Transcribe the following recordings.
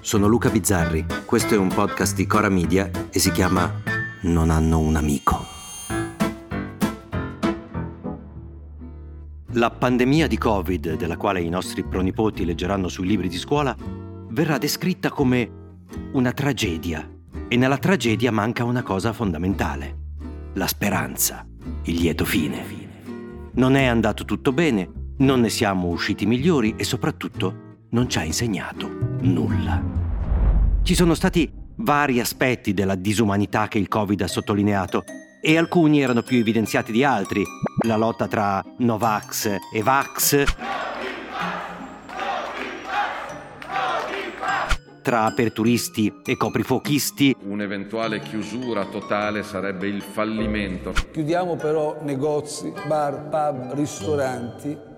sono Luca Bizzarri, questo è un podcast di Cora Media e si chiama Non hanno un amico. La pandemia di Covid, della quale i nostri pronipoti leggeranno sui libri di scuola, verrà descritta come una tragedia e nella tragedia manca una cosa fondamentale, la speranza, il lieto fine. Non è andato tutto bene, non ne siamo usciti migliori e soprattutto non ci ha insegnato nulla. Ci sono stati vari aspetti della disumanità che il Covid ha sottolineato e alcuni erano più evidenziati di altri. La lotta tra Novax e Vax, tra aperturisti e coprifuochisti. Un'eventuale chiusura totale sarebbe il fallimento. Chiudiamo però negozi, bar, pub, ristoranti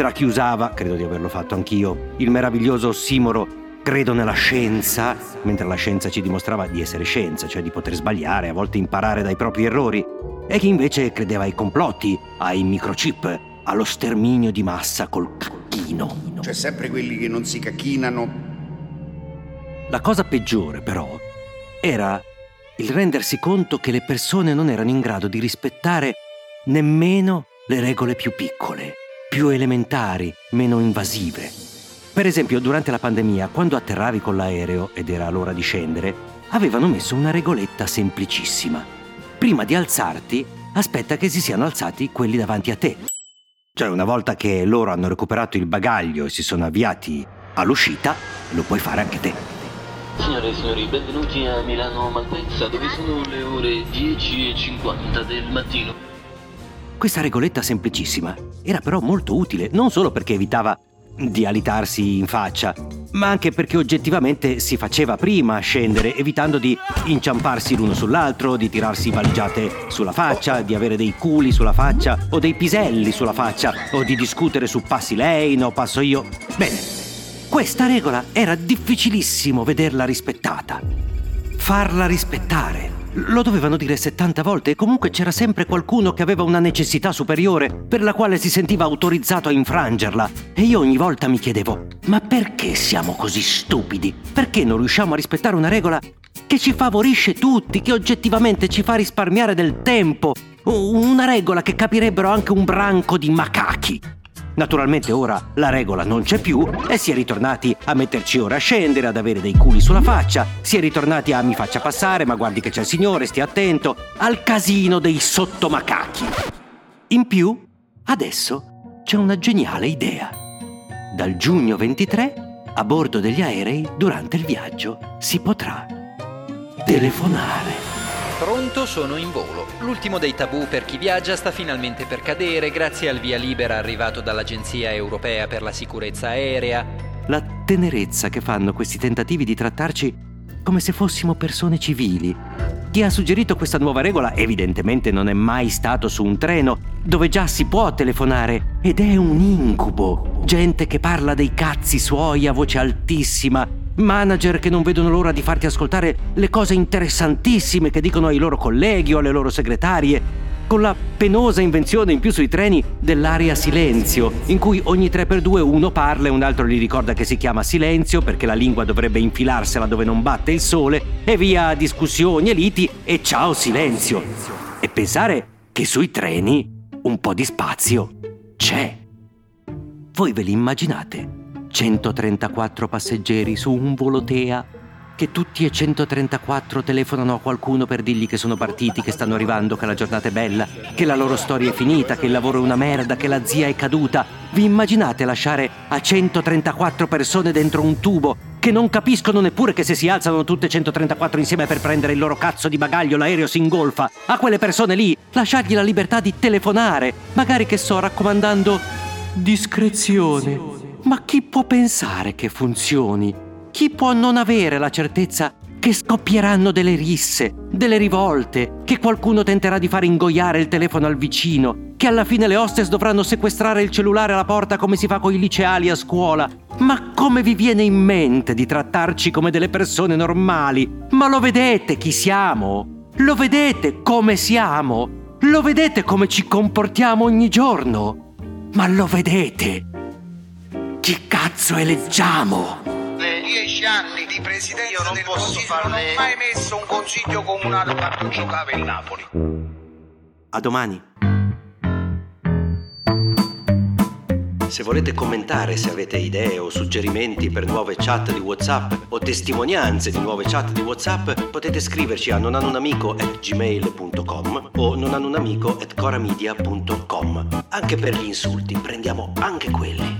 tra chi usava, credo di averlo fatto anch'io, il meraviglioso ossimoro credo nella scienza, mentre la scienza ci dimostrava di essere scienza, cioè di poter sbagliare, a volte imparare dai propri errori, e chi invece credeva ai complotti, ai microchip, allo sterminio di massa col cacchino. C'è sempre quelli che non si cacchinano. La cosa peggiore, però, era il rendersi conto che le persone non erano in grado di rispettare nemmeno le regole più piccole più elementari, meno invasive. Per esempio, durante la pandemia, quando atterravi con l'aereo ed era l'ora di scendere, avevano messo una regoletta semplicissima. Prima di alzarti, aspetta che si siano alzati quelli davanti a te. Cioè, una volta che loro hanno recuperato il bagaglio e si sono avviati all'uscita, lo puoi fare anche te. Signore e signori, benvenuti a Milano Malpensa, dove sono le ore 10.50 del mattino. Questa regoletta semplicissima era però molto utile, non solo perché evitava di alitarsi in faccia, ma anche perché oggettivamente si faceva prima scendere, evitando di inciamparsi l'uno sull'altro, di tirarsi valigiate sulla faccia, di avere dei culi sulla faccia o dei piselli sulla faccia, o di discutere su passi lei, no passo io. Bene, questa regola era difficilissimo vederla rispettata. Farla rispettare lo dovevano dire 70 volte e comunque c'era sempre qualcuno che aveva una necessità superiore per la quale si sentiva autorizzato a infrangerla. E io ogni volta mi chiedevo, ma perché siamo così stupidi? Perché non riusciamo a rispettare una regola che ci favorisce tutti, che oggettivamente ci fa risparmiare del tempo? Una regola che capirebbero anche un branco di macachi. Naturalmente ora la regola non c'è più e si è ritornati a metterci ora a scendere, ad avere dei culi sulla faccia, si è ritornati a mi faccia passare, ma guardi che c'è il signore, stia attento, al casino dei sottomacachi. In più, adesso c'è una geniale idea. Dal giugno 23, a bordo degli aerei, durante il viaggio, si potrà telefonare. Pronto, sono in volo. L'ultimo dei tabù per chi viaggia sta finalmente per cadere grazie al via libera arrivato dall'Agenzia Europea per la Sicurezza Aerea. La tenerezza che fanno questi tentativi di trattarci come se fossimo persone civili. Chi ha suggerito questa nuova regola evidentemente non è mai stato su un treno dove già si può telefonare ed è un incubo. Gente che parla dei cazzi suoi a voce altissima manager che non vedono l'ora di farti ascoltare le cose interessantissime che dicono ai loro colleghi o alle loro segretarie, con la penosa invenzione in più sui treni dell'aria silenzio, in cui ogni 3x2 uno parla e un altro gli ricorda che si chiama silenzio perché la lingua dovrebbe infilarsela dove non batte il sole, e via discussioni e liti e ciao silenzio. E pensare che sui treni un po' di spazio c'è. Voi ve li immaginate? 134 passeggeri su un volo TEA che tutti e 134 telefonano a qualcuno per dirgli che sono partiti, che stanno arrivando, che la giornata è bella, che la loro storia è finita, che il lavoro è una merda, che la zia è caduta. Vi immaginate lasciare a 134 persone dentro un tubo che non capiscono neppure che se si alzano tutte 134 insieme per prendere il loro cazzo di bagaglio l'aereo si ingolfa? A quelle persone lì lasciargli la libertà di telefonare, magari che so raccomandando discrezione. Ma chi può pensare che funzioni? Chi può non avere la certezza che scoppieranno delle risse, delle rivolte, che qualcuno tenterà di far ingoiare il telefono al vicino, che alla fine le hostess dovranno sequestrare il cellulare alla porta come si fa con i liceali a scuola? Ma come vi viene in mente di trattarci come delle persone normali? Ma lo vedete chi siamo? Lo vedete come siamo? Lo vedete come ci comportiamo ogni giorno? Ma lo vedete? Cazzo eleggiamo? dieci anni di presidenza Io non del posso consiglio farle- non ho mai messo un consiglio comunale quando giocava il Napoli. A domani. Se volete commentare, se avete idee o suggerimenti per nuove chat di WhatsApp o testimonianze di nuove chat di WhatsApp, potete scriverci a nonanunamico@gmail.com o nonanunamico@coramedia.com. Anche per gli insulti, prendiamo anche quelli.